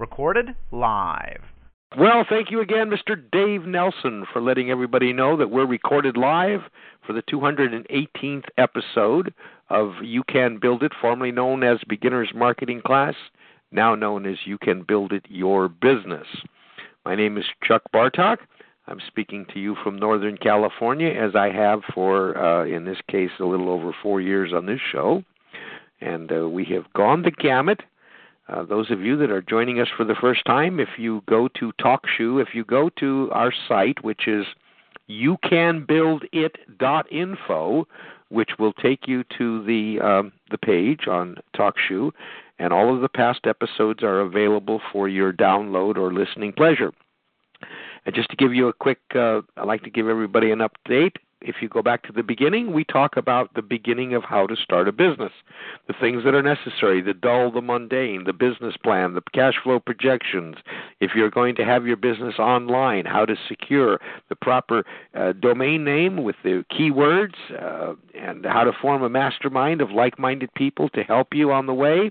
Recorded live. Well, thank you again, Mr. Dave Nelson, for letting everybody know that we're recorded live for the 218th episode of You Can Build It, formerly known as Beginner's Marketing Class, now known as You Can Build It Your Business. My name is Chuck Bartok. I'm speaking to you from Northern California, as I have for, uh, in this case, a little over four years on this show. And uh, we have gone the gamut. Uh, those of you that are joining us for the first time, if you go to TalkShoe, if you go to our site, which is youcanbuildit.info, which will take you to the um, the page on TalkShoe, and all of the past episodes are available for your download or listening pleasure. And just to give you a quick, uh, I'd like to give everybody an update. If you go back to the beginning, we talk about the beginning of how to start a business, the things that are necessary, the dull, the mundane, the business plan, the cash flow projections. If you're going to have your business online, how to secure the proper uh, domain name with the keywords, uh, and how to form a mastermind of like minded people to help you on the way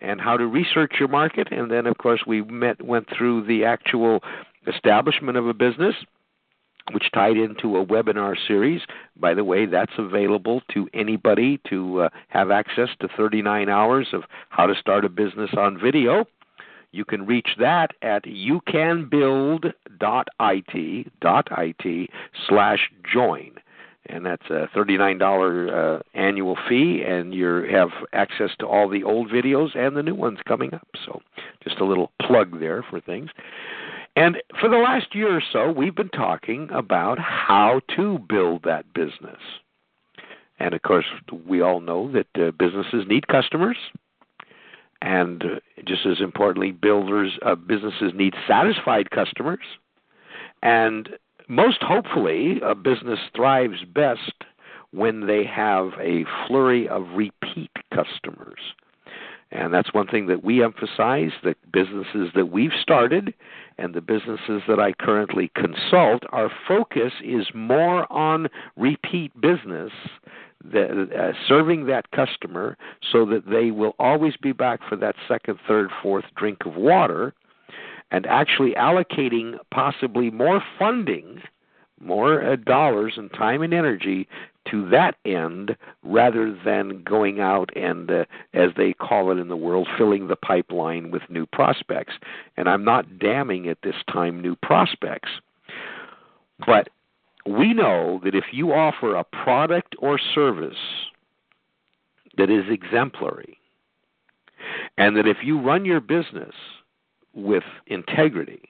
and how to research your market. And then, of course, we met, went through the actual establishment of a business, which tied into a webinar series. By the way, that's available to anybody to uh, have access to 39 hours of how to start a business on video. You can reach that at youcanbuild.it, slash join and that's a $39 uh, annual fee, and you have access to all the old videos and the new ones coming up. So, just a little plug there for things. And for the last year or so, we've been talking about how to build that business. And of course, we all know that uh, businesses need customers, and uh, just as importantly, builders uh, businesses need satisfied customers. And most hopefully, a business thrives best when they have a flurry of repeat customers. And that's one thing that we emphasize the businesses that we've started and the businesses that I currently consult, our focus is more on repeat business, the, uh, serving that customer so that they will always be back for that second, third, fourth drink of water and actually allocating possibly more funding, more uh, dollars and time and energy to that end rather than going out and, uh, as they call it in the world, filling the pipeline with new prospects. And I'm not damning at this time new prospects. But we know that if you offer a product or service that is exemplary, and that if you run your business with integrity,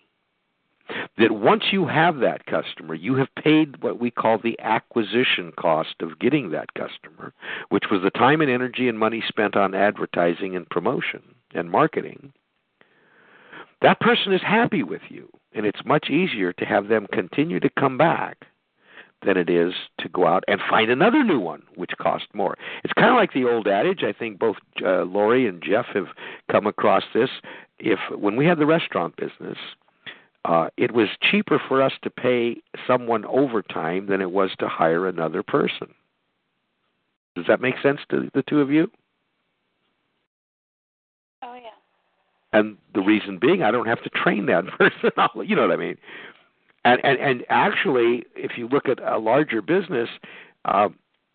that once you have that customer, you have paid what we call the acquisition cost of getting that customer, which was the time and energy and money spent on advertising and promotion and marketing. That person is happy with you, and it's much easier to have them continue to come back than it is to go out and find another new one, which costs more. It's kind of like the old adage. I think both uh, Lori and Jeff have come across this. If when we had the restaurant business, uh, it was cheaper for us to pay someone overtime than it was to hire another person. Does that make sense to the two of you? Oh yeah. And the reason being, I don't have to train that person. you know what I mean? And and and actually, if you look at a larger business, uh,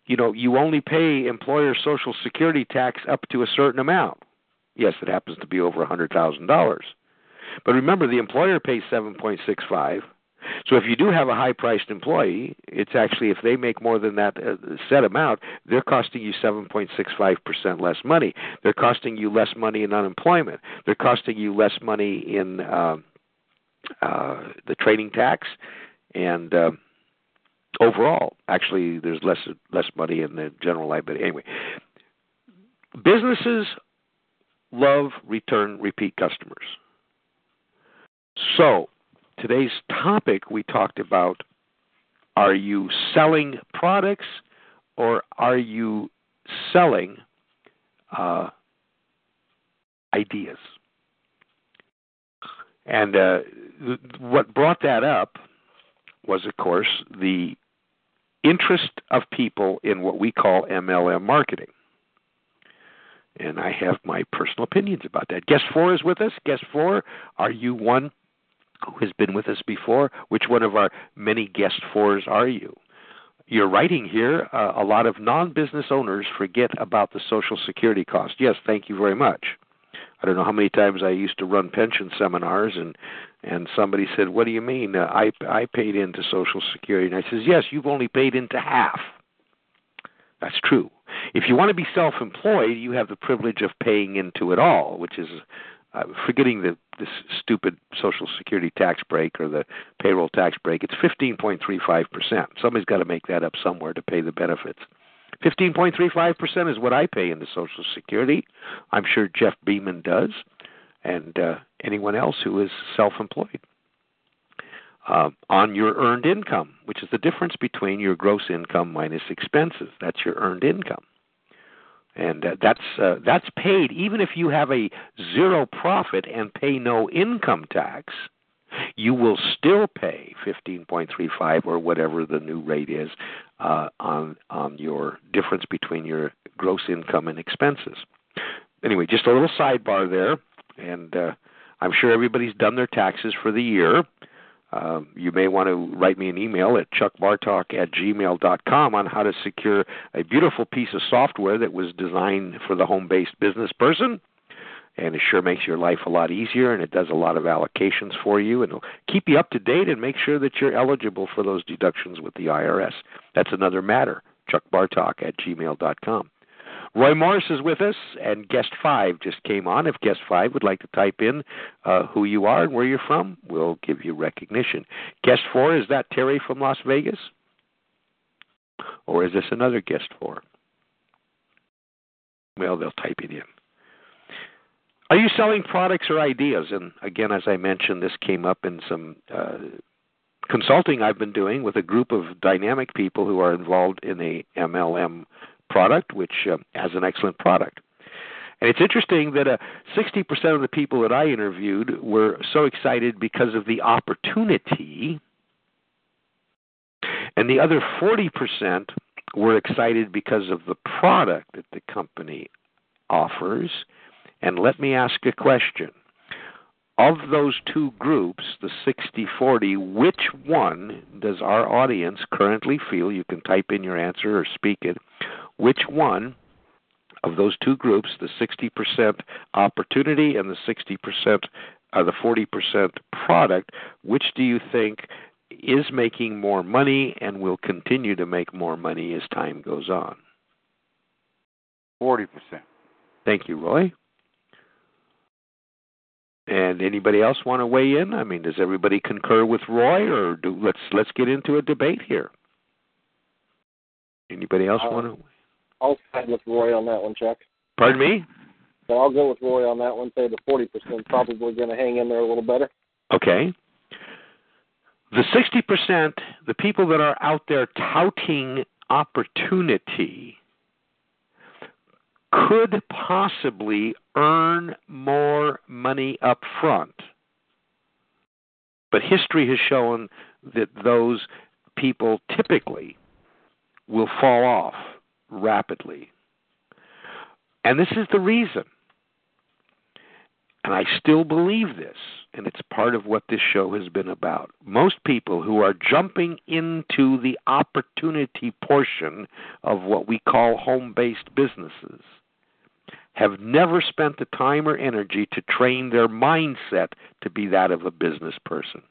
you know, you only pay employer social security tax up to a certain amount. Yes, it happens to be over a hundred thousand dollars. But remember, the employer pays seven point six five. So if you do have a high-priced employee, it's actually if they make more than that uh, set amount, they're costing you 7.65% less money. They're costing you less money in unemployment. They're costing you less money in uh, uh, the trading tax, and uh, overall, actually, there's less less money in the general liability. Anyway, businesses love return repeat customers. So, today's topic we talked about are you selling products or are you selling uh, ideas? And uh, what brought that up was, of course, the interest of people in what we call MLM marketing. And I have my personal opinions about that. Guest four is with us. Guest four, are you one who has been with us before? Which one of our many guest fours are you? You're writing here, uh, a lot of non business owners forget about the Social Security cost. Yes, thank you very much. I don't know how many times I used to run pension seminars and and somebody said, "What do you mean? Uh, I I paid into Social Security." And I says, "Yes, you've only paid into half." That's true. If you want to be self-employed, you have the privilege of paying into it all, which is uh, forgetting the this stupid Social Security tax break or the payroll tax break. It's 15.35 percent. Somebody's got to make that up somewhere to pay the benefits. 15.35% is what I pay into Social Security. I'm sure Jeff Beeman does, and uh, anyone else who is self employed. Uh, on your earned income, which is the difference between your gross income minus expenses. That's your earned income. And uh, that's uh, that's paid even if you have a zero profit and pay no income tax you will still pay 15.35 or whatever the new rate is uh, on on your difference between your gross income and expenses. Anyway, just a little sidebar there, and uh, I'm sure everybody's done their taxes for the year. Uh, you may want to write me an email at chuckbartok at gmail.com on how to secure a beautiful piece of software that was designed for the home based business person and it sure makes your life a lot easier and it does a lot of allocations for you and it'll keep you up to date and make sure that you're eligible for those deductions with the IRS. That's another matter. Chuck Bartok at gmail.com. Roy Morris is with us, and guest five just came on. If guest five would like to type in uh, who you are and where you're from, we'll give you recognition. Guest four, is that Terry from Las Vegas? Or is this another guest four? Well, they'll type it in. Are you selling products or ideas? And again, as I mentioned, this came up in some uh, consulting I've been doing with a group of dynamic people who are involved in a MLM product, which uh, has an excellent product. And it's interesting that uh, 60% of the people that I interviewed were so excited because of the opportunity, and the other 40% were excited because of the product that the company offers and let me ask a question. Of those two groups, the 60 40, which one does our audience currently feel? You can type in your answer or speak it. Which one of those two groups, the 60% opportunity and the 60% uh, the 40% product, which do you think is making more money and will continue to make more money as time goes on? 40%. Thank you, Roy. And anybody else want to weigh in? I mean, does everybody concur with Roy, or do let's let's get into a debate here? Anybody else uh, want to? I'll side with Roy on that one, Chuck. Pardon me. So I'll go with Roy on that one. Say the forty percent probably going to hang in there a little better. Okay. The sixty percent, the people that are out there touting opportunity could possibly earn more money up front. But history has shown that those people typically will fall off rapidly. And this is the reason. And I still believe this, and it's part of what this show has been about. Most people who are jumping into the opportunity portion of what we call home based businesses have never spent the time or energy to train their mindset to be that of a business person.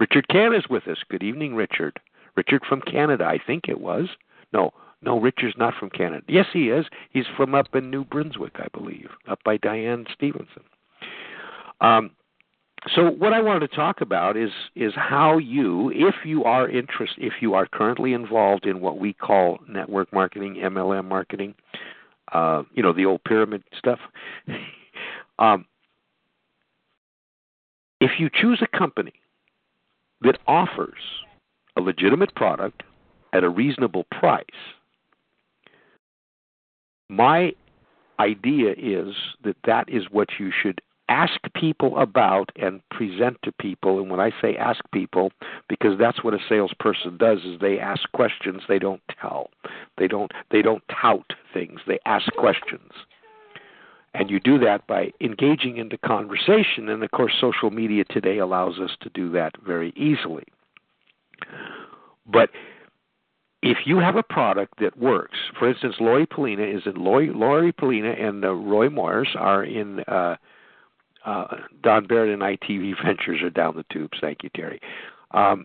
Richard Can is with us. Good evening, Richard. Richard from Canada, I think it was. No, no, Richard's not from Canada. Yes, he is. He's from up in New Brunswick, I believe, up by Diane Stevenson. Um, so what I wanted to talk about is is how you, if you are interested, if you are currently involved in what we call network marketing, MLM marketing, uh, you know, the old pyramid stuff. um, if you choose a company that offers a legitimate product at a reasonable price, my idea is that that is what you should ask people about and present to people. And when i say ask people because that's what a salesperson does is they ask questions they don't tell. They don't they don't tout things they ask questions. And you do that by engaging into conversation and of course social media today allows us to do that very easily. But if you have a product that works, for instance, Lori Polina is in Lori, Lori Polina and uh, Roy Moyers are in uh, uh, Don Barrett and ITV Ventures are down the tubes. Thank you, Terry. Um,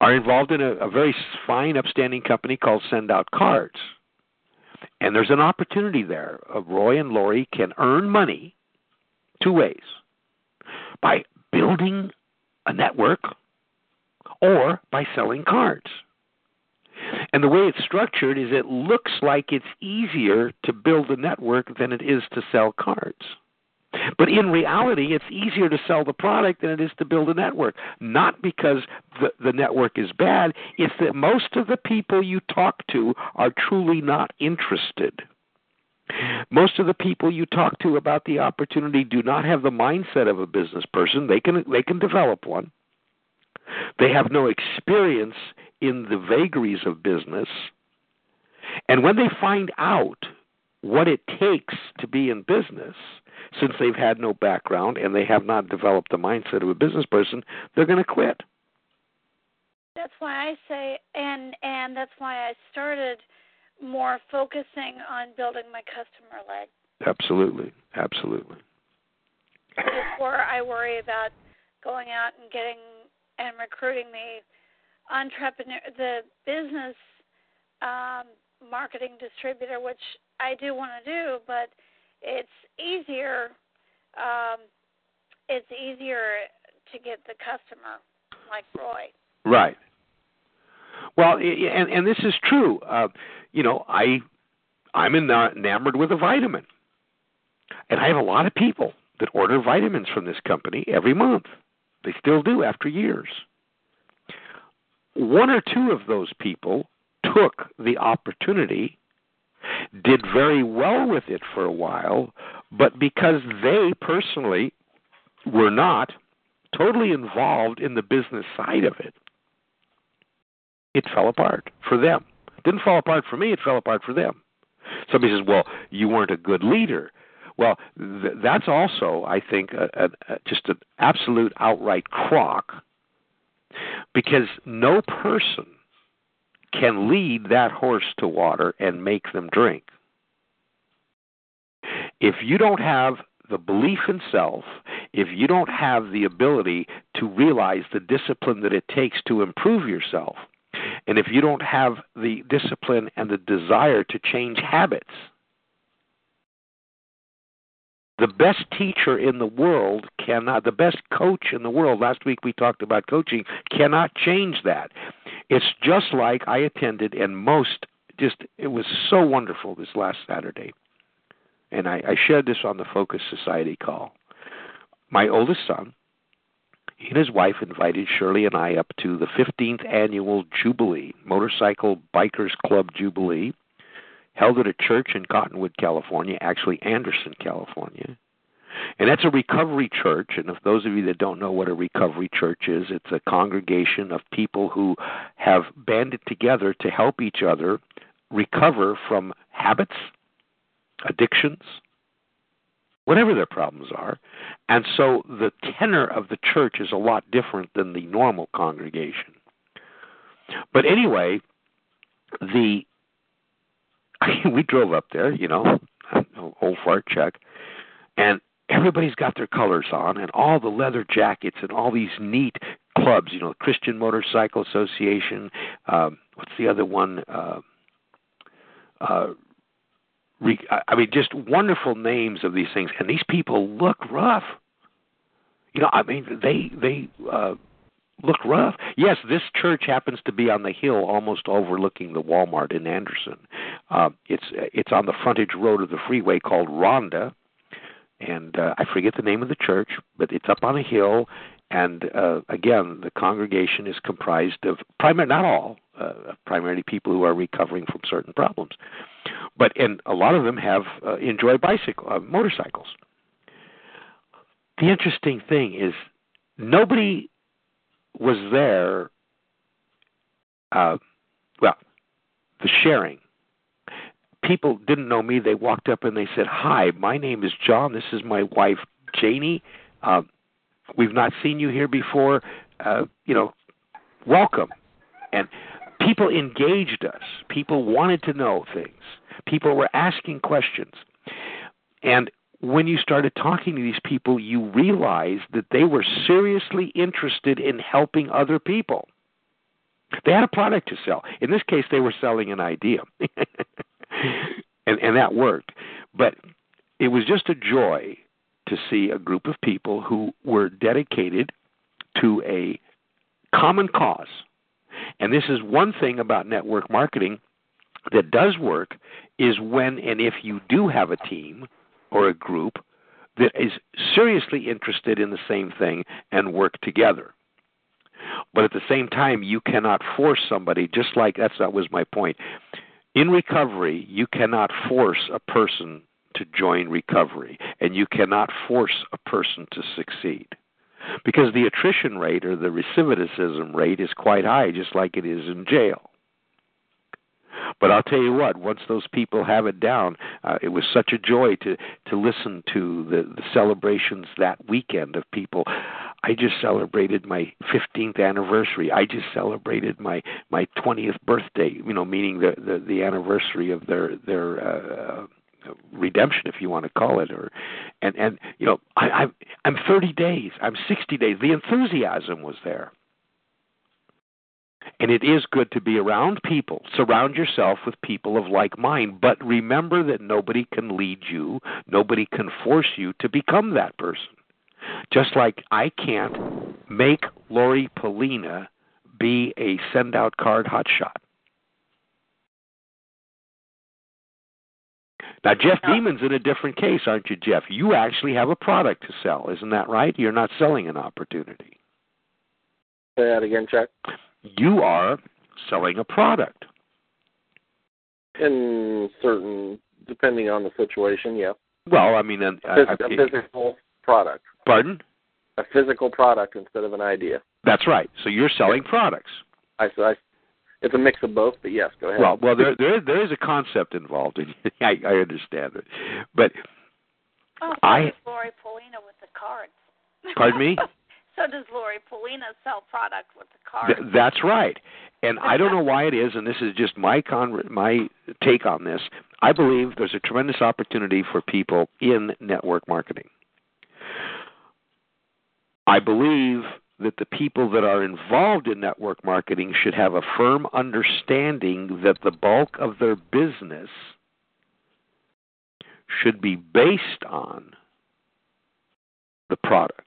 are involved in a, a very fine, upstanding company called Send Out Cards, and there's an opportunity there. Uh, Roy and Lori can earn money two ways by building a network or by selling cards. And the way it's structured is it looks like it's easier to build a network than it is to sell cards. But in reality, it's easier to sell the product than it is to build a network. Not because the, the network is bad, it's that most of the people you talk to are truly not interested. Most of the people you talk to about the opportunity do not have the mindset of a business person. They can they can develop one. They have no experience in the vagaries of business. And when they find out what it takes to be in business, since they've had no background and they have not developed the mindset of a business person, they're going to quit. That's why I say, and and that's why I started more focusing on building my customer leg. Absolutely, absolutely. Before I worry about going out and getting and recruiting the entrepreneur, the business um, marketing distributor, which I do want to do, but it's easier. Um, it's easier to get the customer, like Roy. Right. Well, and and this is true. Uh, you know, I I'm enamored with a vitamin, and I have a lot of people that order vitamins from this company every month. They still do after years one or two of those people took the opportunity, did very well with it for a while, but because they personally were not totally involved in the business side of it, it fell apart for them. It didn't fall apart for me, it fell apart for them. Somebody says, well, you weren't a good leader. Well, th- that's also, I think, a, a, a, just an absolute outright crock because no person can lead that horse to water and make them drink. If you don't have the belief in self, if you don't have the ability to realize the discipline that it takes to improve yourself, and if you don't have the discipline and the desire to change habits, the best teacher in the world cannot the best coach in the world last week we talked about coaching cannot change that. It's just like i attended and most just it was so wonderful this last saturday. And i, I shared this on the focus society call. My oldest son he and his wife invited Shirley and I up to the 15th annual Jubilee, Motorcycle Bikers Club Jubilee held at a church in Cottonwood, California, actually Anderson, California. And that's a recovery church. And if those of you that don't know what a recovery church is, it's a congregation of people who have banded together to help each other recover from habits, addictions, whatever their problems are. And so the tenor of the church is a lot different than the normal congregation. But anyway, the we drove up there, you know, old fart check, and everybody's got their colors on, and all the leather jackets, and all these neat clubs, you know, Christian Motorcycle Association. Um, what's the other one? Uh, uh, re- I mean, just wonderful names of these things, and these people look rough. You know, I mean, they they uh, look rough. Yes, this church happens to be on the hill almost overlooking the Walmart in Anderson. Uh, it's it's on the frontage road of the freeway called Ronda, and uh, I forget the name of the church, but it's up on a hill. And uh, again, the congregation is comprised of primary, not all, uh, primarily people who are recovering from certain problems, but and a lot of them have uh, enjoy bicycle uh, motorcycles. The interesting thing is nobody was there. Uh, well, the sharing. People didn't know me. They walked up and they said, "Hi, my name is John. This is my wife, Janie. Uh, we've not seen you here before. Uh, you know, welcome." And people engaged us. People wanted to know things. People were asking questions. And when you started talking to these people, you realized that they were seriously interested in helping other people. They had a product to sell. In this case, they were selling an idea. and, and that worked. But it was just a joy to see a group of people who were dedicated to a common cause. And this is one thing about network marketing that does work is when and if you do have a team or a group that is seriously interested in the same thing and work together. But at the same time, you cannot force somebody, just like that's that was my point. In recovery, you cannot force a person to join recovery, and you cannot force a person to succeed. Because the attrition rate or the recidivism rate is quite high, just like it is in jail. But I'll tell you what, once those people have it down, uh, it was such a joy to to listen to the, the celebrations that weekend of people. I just celebrated my 15th anniversary. I just celebrated my my 20th birthday. You know, meaning the the, the anniversary of their their uh, redemption if you want to call it or and and you know i i'm i'm 30 days i'm 60 days the enthusiasm was there and it is good to be around people. Surround yourself with people of like mind. But remember that nobody can lead you, nobody can force you to become that person. Just like I can't make Lori Polina be a send out card hotshot. Now, Jeff Beeman's in a different case, aren't you, Jeff? You actually have a product to sell, isn't that right? You're not selling an opportunity. Say that again, Chuck you are selling a product. In certain, depending on the situation, yeah. Well, I mean, uh, a, a, a physical product. Pardon? A physical product instead of an idea. That's right. So you're selling yeah. products. I, I, it's a mix of both, but yes, go ahead. Well, well, there there there is a concept involved, and I, I understand it, but oh, I. Lori Polina with the cards. Pardon me. So does Lori Polina sell product with the card? Th- that's right. And I don't know why it is, and this is just my con- my take on this. I believe there's a tremendous opportunity for people in network marketing. I believe that the people that are involved in network marketing should have a firm understanding that the bulk of their business should be based on the product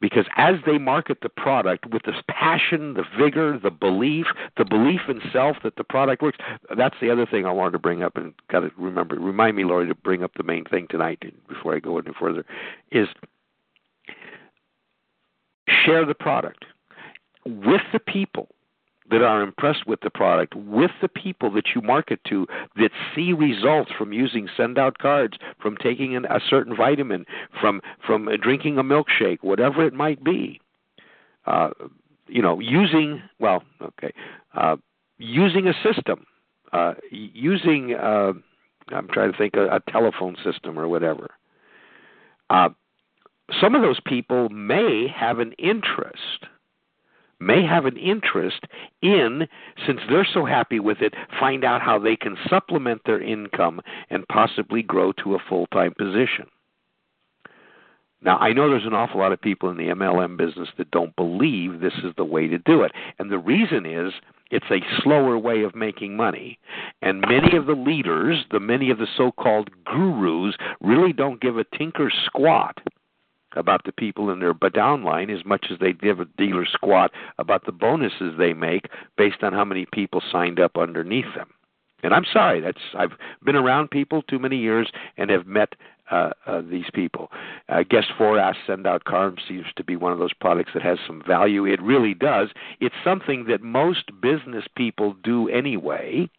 because as they market the product with this passion, the vigor, the belief, the belief in self that the product works, that's the other thing I wanted to bring up and got to remember, remind me, Lori, to bring up the main thing tonight before I go any further, is share the product with the people that are impressed with the product with the people that you market to that see results from using send out cards from taking an, a certain vitamin from from drinking a milkshake whatever it might be. Uh, you know using well okay uh, using a system uh, using uh, I'm trying to think a, a telephone system or whatever. Uh, some of those people may have an interest may have an interest in, since they're so happy with it, find out how they can supplement their income and possibly grow to a full time position. Now, I know there's an awful lot of people in the MLM business that don't believe this is the way to do it. And the reason is it's a slower way of making money. And many of the leaders, the many of the so called gurus, really don't give a tinker squat about the people in their downline as much as they give a dealer squat about the bonuses they make based on how many people signed up underneath them. And I'm sorry, that's I've been around people too many years and have met uh, uh, these people. Uh, Guest 4 Ask Send Out Cards seems to be one of those products that has some value. It really does. It's something that most business people do anyway.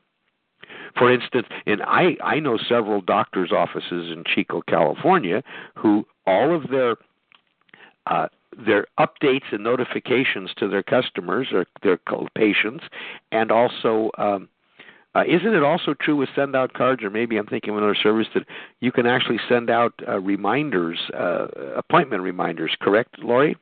For instance, and I, I know several doctors' offices in Chico, California, who all of their uh, their updates and notifications to their customers or their patients, and also um, uh, isn't it also true with send out cards, or maybe I'm thinking of another service that you can actually send out uh, reminders, uh, appointment reminders? Correct, Lori?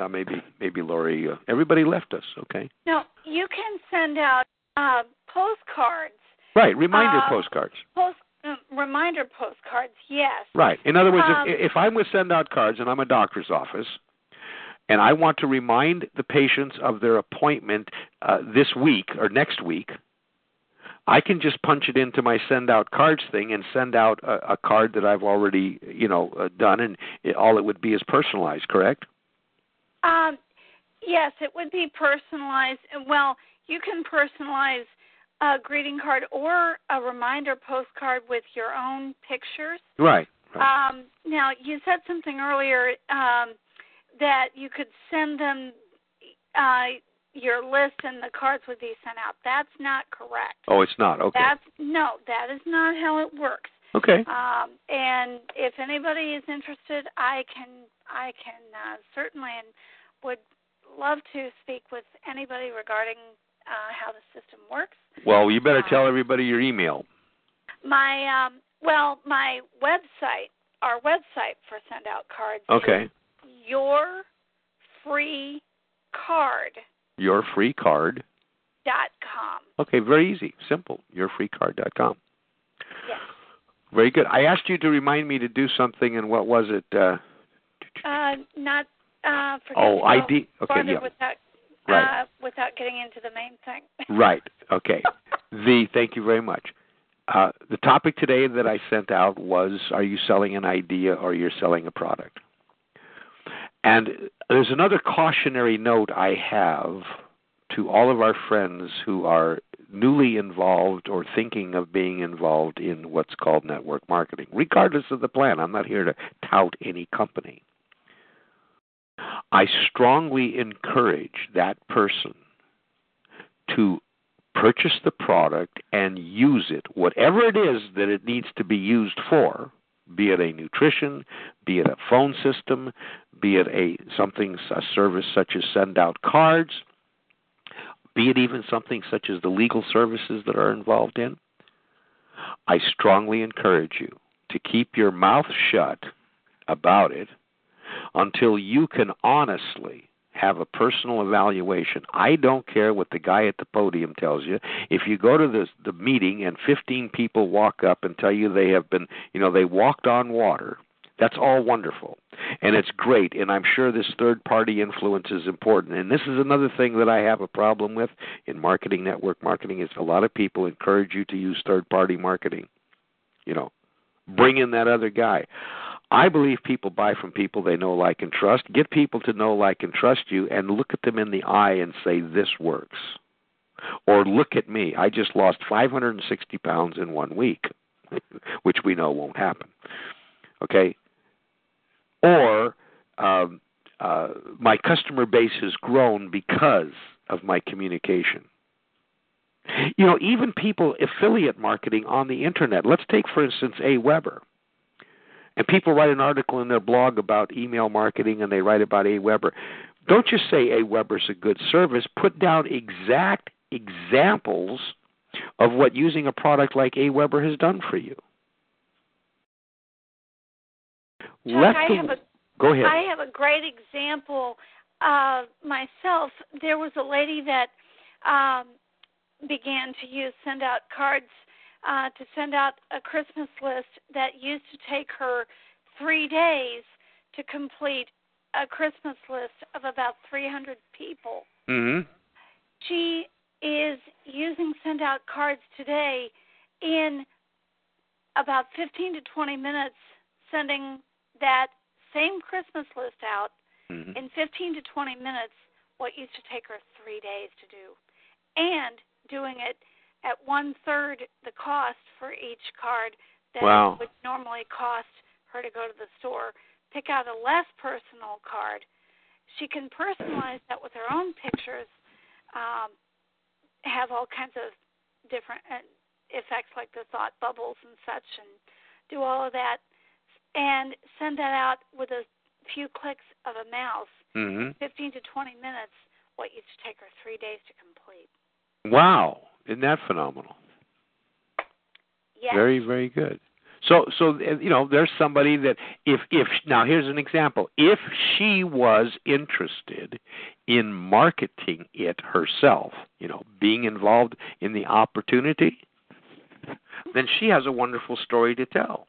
Uh, maybe maybe Lori. Uh, everybody left us. Okay. No, you can send out uh, postcards. Right, reminder Uh, postcards. Post uh, reminder postcards. Yes. Right. In other words, Um, if, if I'm with send out cards and I'm a doctor's office, and I want to remind the patients of their appointment uh, this week or next week, I can just punch it into my send out cards thing and send out a, a card that I've already, you know, uh, done, and it, all it would be is personalized. Correct? Um, yes, it would be personalized. Well, you can personalize a greeting card or a reminder postcard with your own pictures. Right. right. Um, now, you said something earlier um, that you could send them uh, your list and the cards would be sent out. That's not correct. oh, it's not. Okay. That's no, that is not how it works. okay. Um, and if anybody is interested, I can I can uh, certainly and would love to speak with anybody regarding uh, how the system works. Well, you better tell everybody your email. My um, well, my website, our website for send out cards, Okay. is your free card Your free card. dot com. Okay, very easy, simple. Yourfreecard.com. Yes. Very good. I asked you to remind me to do something, and what was it? Uh, Uh, not uh, forget Oh, ID okay, yeah. without Right. uh, without getting into the main thing. right. Okay. the thank you very much. Uh, the topic today that I sent out was: Are you selling an idea or you're selling a product? And there's another cautionary note I have to all of our friends who are newly involved or thinking of being involved in what's called network marketing, regardless of the plan. I'm not here to tout any company. I strongly encourage that person to purchase the product and use it, whatever it is that it needs to be used for, be it a nutrition, be it a phone system, be it a something a service such as send out cards, be it even something such as the legal services that are involved in. I strongly encourage you to keep your mouth shut about it until you can honestly have a personal evaluation. I don't care what the guy at the podium tells you. If you go to the the meeting and 15 people walk up and tell you they have been, you know, they walked on water, that's all wonderful. And it's great and I'm sure this third party influence is important. And this is another thing that I have a problem with in marketing network marketing is a lot of people encourage you to use third party marketing. You know, bring in that other guy. I believe people buy from people they know, like, and trust. Get people to know, like, and trust you, and look at them in the eye and say, This works. Or look at me. I just lost 560 pounds in one week, which we know won't happen. Okay? Or um, uh, my customer base has grown because of my communication. You know, even people affiliate marketing on the internet. Let's take, for instance, Aweber. And people write an article in their blog about email marketing and they write about Aweber. Don't just say Aweber's a good service. Put down exact examples of what using a product like Aweber has done for you. Chuck, I have a go ahead. I have a great example uh, myself. There was a lady that um, began to use send out cards uh, to send out a Christmas list that used to take her three days to complete a Christmas list of about 300 people. hmm She is using send out cards today in about 15 to 20 minutes, sending that same Christmas list out hmm in 15 to 20 minutes what used to take her three days to do, and doing it at one third the cost for each card that Wow. would normally cost her to go to the store. Pick out a less personal card. She can personalize that with her own pictures. Um, have all kinds of different uh, effects like the thought bubbles and such, and do all of that, and send that out with a few clicks of a mouse. hmm 15 to 20 minutes. What used to take her three days to complete. Wow, isn't that phenomenal? Yes. Very, very good. So, so you know, there's somebody that if if now here's an example. If she was interested in marketing it herself, you know, being involved in the opportunity, then she has a wonderful story to tell.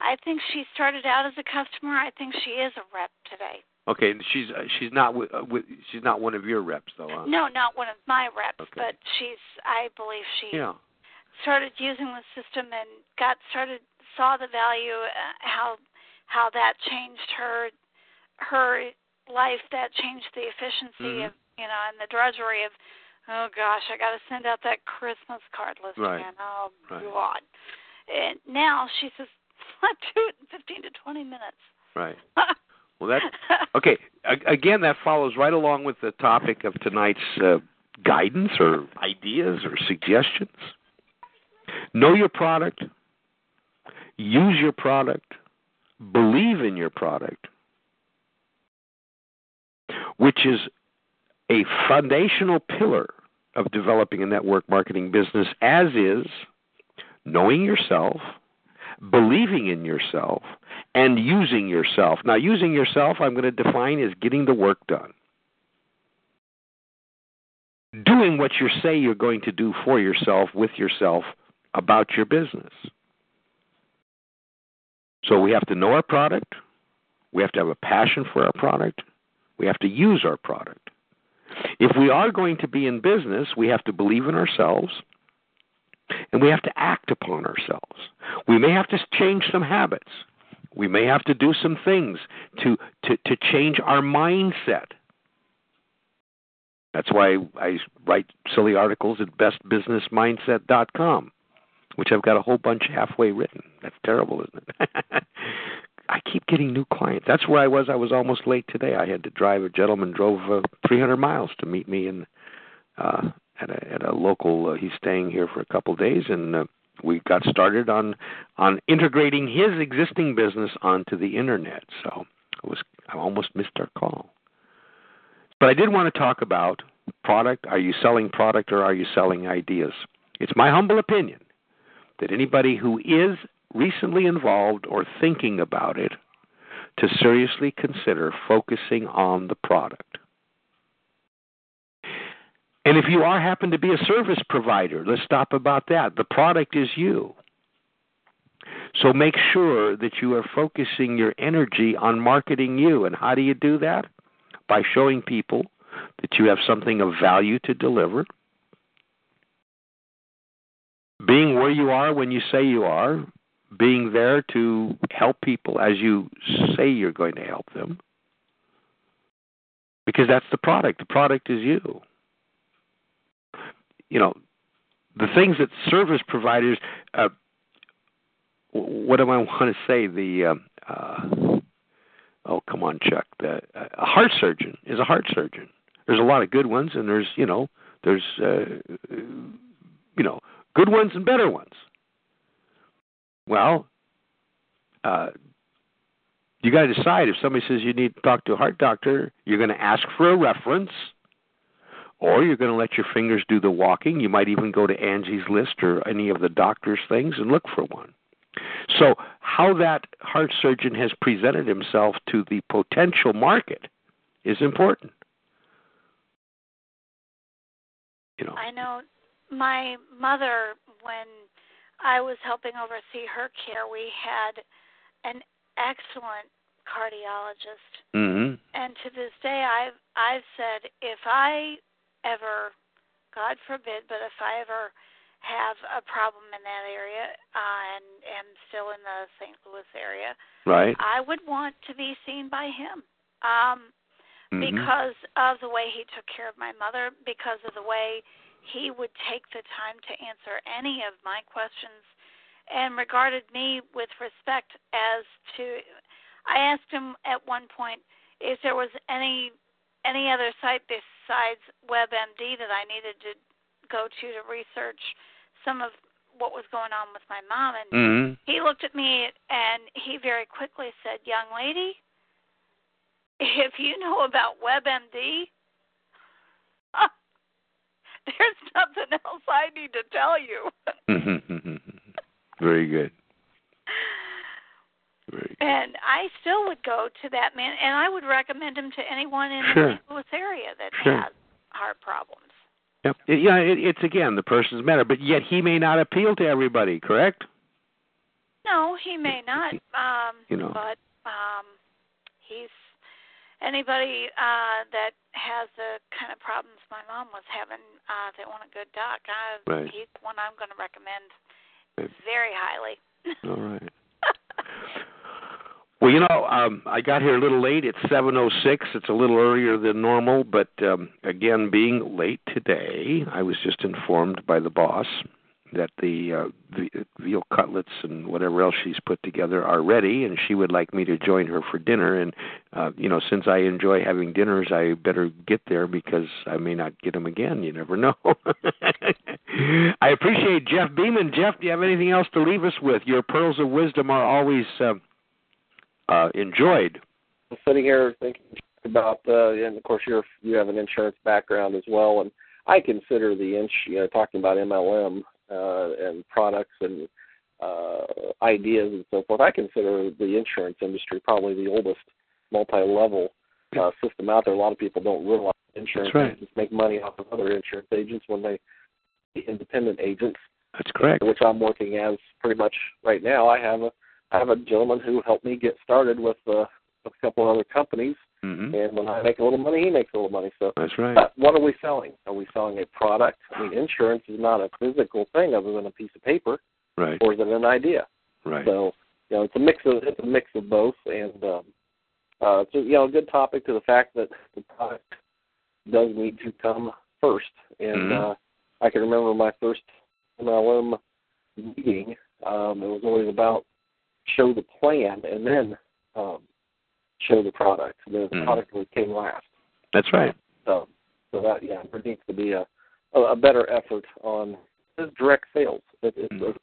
I think she started out as a customer. I think she is a rep today. Okay, and she's uh, she's not with, uh, with she's not one of your reps though. Huh? No, not one of my reps, Okay. but she's. I believe she Yeah. started using the system and got started saw the value uh, how how that changed her her life that changed the efficiency Mhm. of you know and the drudgery of oh gosh i got to send out that christmas card list Right. again oh Right. god and now she says let's do it in 15 to 20 minutes Right. Well, that okay. Again, that follows right along with the topic of tonight's uh, guidance or ideas or suggestions. Know your product. Use your product. Believe in your product, which is a foundational pillar of developing a network marketing business, as is knowing yourself, believing in yourself, and using yourself. Now, using yourself, I'm going to define as getting the work done. Doing what you say you're going to do for yourself, with yourself, about your business. So we have to know our product. We have to have a passion for our product. We have to use our product. If we are going to be in business, we have to believe in ourselves and we have to act upon ourselves. We may have to change some habits. We may have to do some things to, to, to change our mindset. That's why I write silly articles at bestbusinessmindset.com, which I've got a whole bunch halfway written. That's terrible, isn't it? I keep getting new clients. That's where I was. I was almost late today. I had to drive. A gentleman drove uh, 300 miles to meet me in uh, at a at a local. Uh, he's staying here for a couple days, and uh, we got started on on integrating his existing business onto the internet. So I was I almost missed our call. But I did want to talk about product. Are you selling product or are you selling ideas? It's my humble opinion that anybody who is recently involved or thinking about it to seriously consider focusing on the product. And if you are happen to be a service provider, let's stop about that. The product is you. So make sure that you are focusing your energy on marketing you. And how do you do that? By showing people that you have something of value to deliver. Being where you are when you say you are, being there to help people as you say you're going to help them. Because that's the product. The product is you. You know, the things that service providers, uh, what do I want to say? The, um, uh, oh, come on, Chuck. The, uh, a heart surgeon is a heart surgeon. There's a lot of good ones, and there's, you know, there's, uh, you know, good ones and better ones. Well, uh, you got to decide if somebody says you need to talk to a heart doctor, you're going to ask for a reference, or you're going to let your fingers do the walking. You might even go to Angie's List or any of the doctor's things and look for one. So, how that heart surgeon has presented himself to the potential market is important. You know. I know my mother when I was helping oversee her care, we had an excellent cardiologist. Mm-hmm. And to this day I've I've said if I ever God forbid, but if I ever have a problem in that area uh, and am still in the St. Louis area, Right. I would want to be seen by him. Um Mhm. because of the way he took care of my mother, because of the way he would take the time to answer any of my questions and regarded me with respect as to I asked him at one point if there was any any other site besides WebMD that I needed to go to to research some of what was going on with my mom and Mhm. he looked at me and he very quickly said, "Young lady, if you know about WebMD, there's nothing else I need to tell you." Mm-hmm. Mm-hmm. Mm-hmm. Very good. And I still would go to that man, and I would recommend him to anyone in Sure. the St. Louis area that Sure. has heart problems. Yep. It- yeah, it, it's again the person's matter, but yet he may not appeal to everybody. Correct? No, he may not. Um, You know. but um, he's anybody uh, that has the kind of problems my mom was having. Uh, that want a good doc. I, Right. He's one I'm going to recommend Right. very highly. All right. Well, you know, um, I got here a little late. It's 7:06. It's a little earlier than normal, but um, again, being late today, I was just informed by the boss that the uh, veal cutlets and whatever else she's put together are ready, and she would like me to join her for dinner. And uh, you know, since I enjoy having dinners, I better get there because I may not get them again. You never know. I appreciate Jeff Beeman. Jeff, do you have anything else to leave us with? Your pearls of wisdom are always uh, uh, enjoyed. I'm sitting here thinking about, uh, and of course you're you have an insurance background as well, and I consider the ins you know talking about MLM uh, and products and uh, ideas and so forth. I consider the insurance industry probably the oldest multi-level uh, system out there. A lot of people don't realize insurance right. agents make money off of other insurance agents when they independent agents That's correct. which I'm working as pretty much right now. I have a I have a gentleman who helped me get started with uh, a couple of other companies, hmm and when I make a little money, he makes a little money. So, That's right. but what are we selling? Are we selling a product? I mean, insurance is not a physical thing other than a piece of paper, Right. or is it an idea? Right. So, you know, it's a mix of it's a mix of both, and um, uh, it's a, you know a good topic to the fact that the product does need to come first. And Mhm. uh, I can remember my first MLM meeting. Um, it was always about show the plan and then um, show the product. The Mhm. product always came last. That's right. So, so that yeah, there needs to be a a, better effort on direct sales. It, it's Mhm.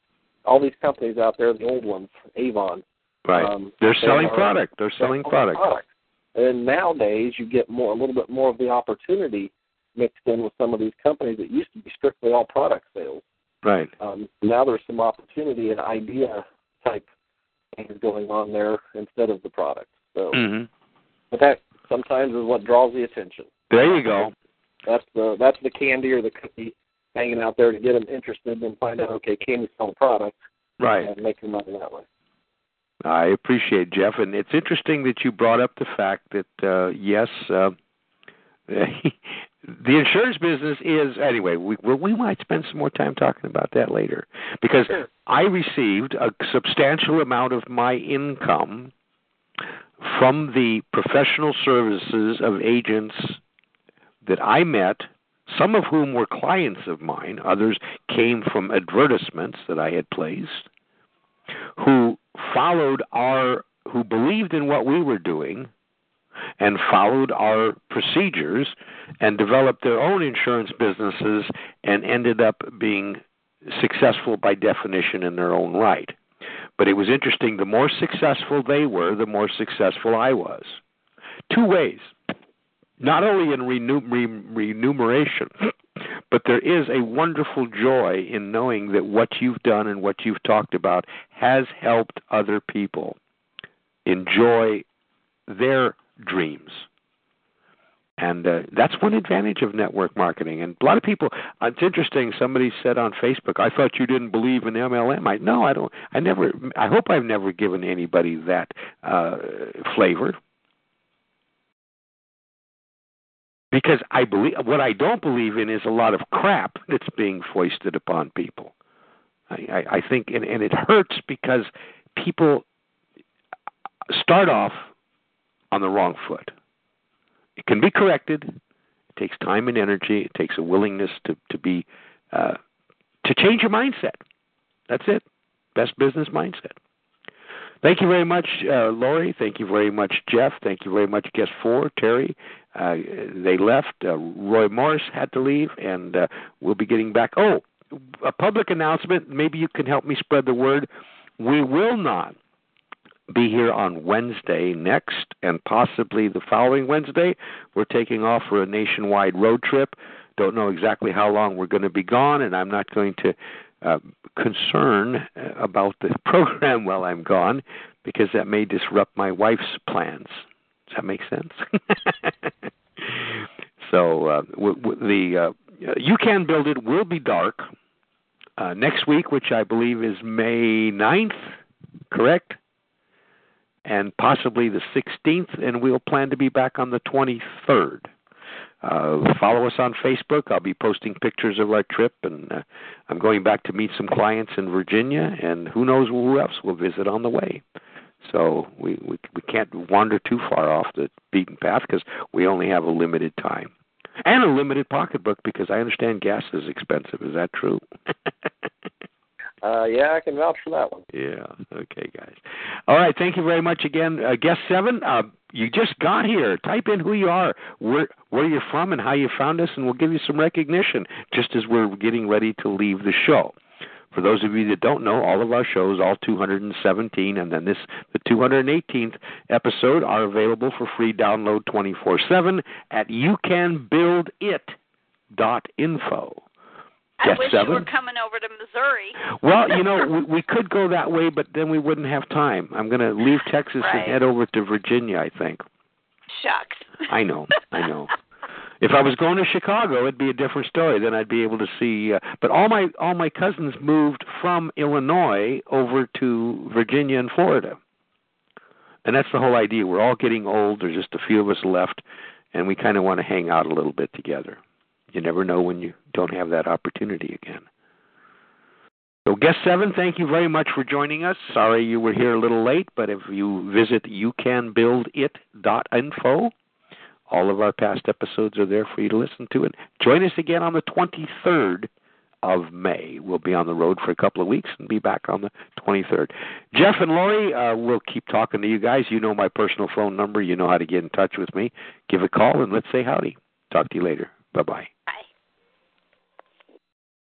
all these companies out there, the old ones, Avon. Right. Um, They're they selling are- product. They're selling product. And nowadays, you get more, a little bit more of the opportunity mixed in with some of these companies that used to be strictly all product sales. Right. Um, now there's some opportunity and idea type things going on there instead of the product. So, hmm but that sometimes is what draws the attention. There you go. That's the that's the candy or the cookie hanging out there to get them interested and find out okay, can you sell a product Right. and make your money that way. I appreciate Jeff, and it's interesting that you brought up the fact that uh, yes, uh, the insurance business is anyway. We we might spend some more time talking about that later because Sure. I received a substantial amount of my income from the professional services of agents that I met, some of whom were clients of mine, others came from advertisements that I had placed, who followed our, who believed in what we were doing and followed our procedures and developed their own insurance businesses and ended up being successful by definition in their own right. But it was interesting, the more successful they were, the more successful I was. Two ways. Not only in re- remuneration, but there is a wonderful joy in knowing that what you've done and what you've talked about has helped other people enjoy their dreams. And uh, that's one advantage of network marketing. And a lot of people, uh, it's interesting. Somebody said on Facebook, "I thought you didn't believe in MLM." I no, I don't. I never. I hope I've never given anybody that uh, flavor. Because I believe what I don't believe in is a lot of crap that's being foisted upon people. I, I, I think, and, and it hurts because people start off on the wrong foot it can be corrected. It takes time and energy. It takes a willingness to to be uh, to change your mindset. That's it. Best business mindset. Thank you very much, uh, Lori. Thank you very much, Jeff. Thank you very much, guest four, Terry. Uh, they left. Uh, Roy Morris had to leave, and uh, we'll be getting back. Oh, a public announcement. Maybe you can help me spread the word. We will not be here on Wednesday next, and possibly the following Wednesday. We're taking off for a nationwide road trip. Don't know exactly how long we're going to be gone, and I'm not going to uh, concern uh, about the program while I'm gone because that may disrupt my wife's plans. Does that make sense? so uh, w- w- the uh, you can build it will be dark uh, next week, which I believe is May 9th, correct? And possibly the 16th, and we'll plan to be back on the 23rd. Uh, follow us on Facebook. I'll be posting pictures of our trip, and uh, I'm going back to meet some clients in Virginia, and who knows who else we'll visit on the way. So we we, we can't wander too far off the beaten path because we only have a limited time and a limited pocketbook because I understand gas is expensive. Is that true? uh, yeah, I can vouch for that one. Yeah. Okay, guys. All right. Thank you very much again, uh, guest seven. Uh, you just got here. Type in who you are, where where you're from, and how you found us, and we'll give you some recognition just as we're getting ready to leave the show. For those of you that don't know, all of our shows, all 217, and then this the 218th episode, are available for free download 24/7 at youcanbuildit.info. I wish seven. you were coming over to Missouri. well, you know, we, we could go that way, but then we wouldn't have time. I'm going to leave Texas right. and head over to Virginia, I think. Shucks. I know. I know. if I was going to Chicago, it'd be a different story. Then I'd be able to see. Uh, but all my all my cousins moved from Illinois over to Virginia and Florida, and that's the whole idea. We're all getting old. There's just a few of us left, and we kind of want to hang out a little bit together. You never know when you don't have that opportunity again. So, guest seven, thank you very much for joining us. Sorry you were here a little late, but if you visit youcanbuildit.info, all of our past episodes are there for you to listen to. And join us again on the 23rd of May. We'll be on the road for a couple of weeks and be back on the 23rd. Jeff and Lori, uh, we'll keep talking to you guys. You know my personal phone number. You know how to get in touch with me. Give a call and let's say howdy. Talk to you later. Bye bye.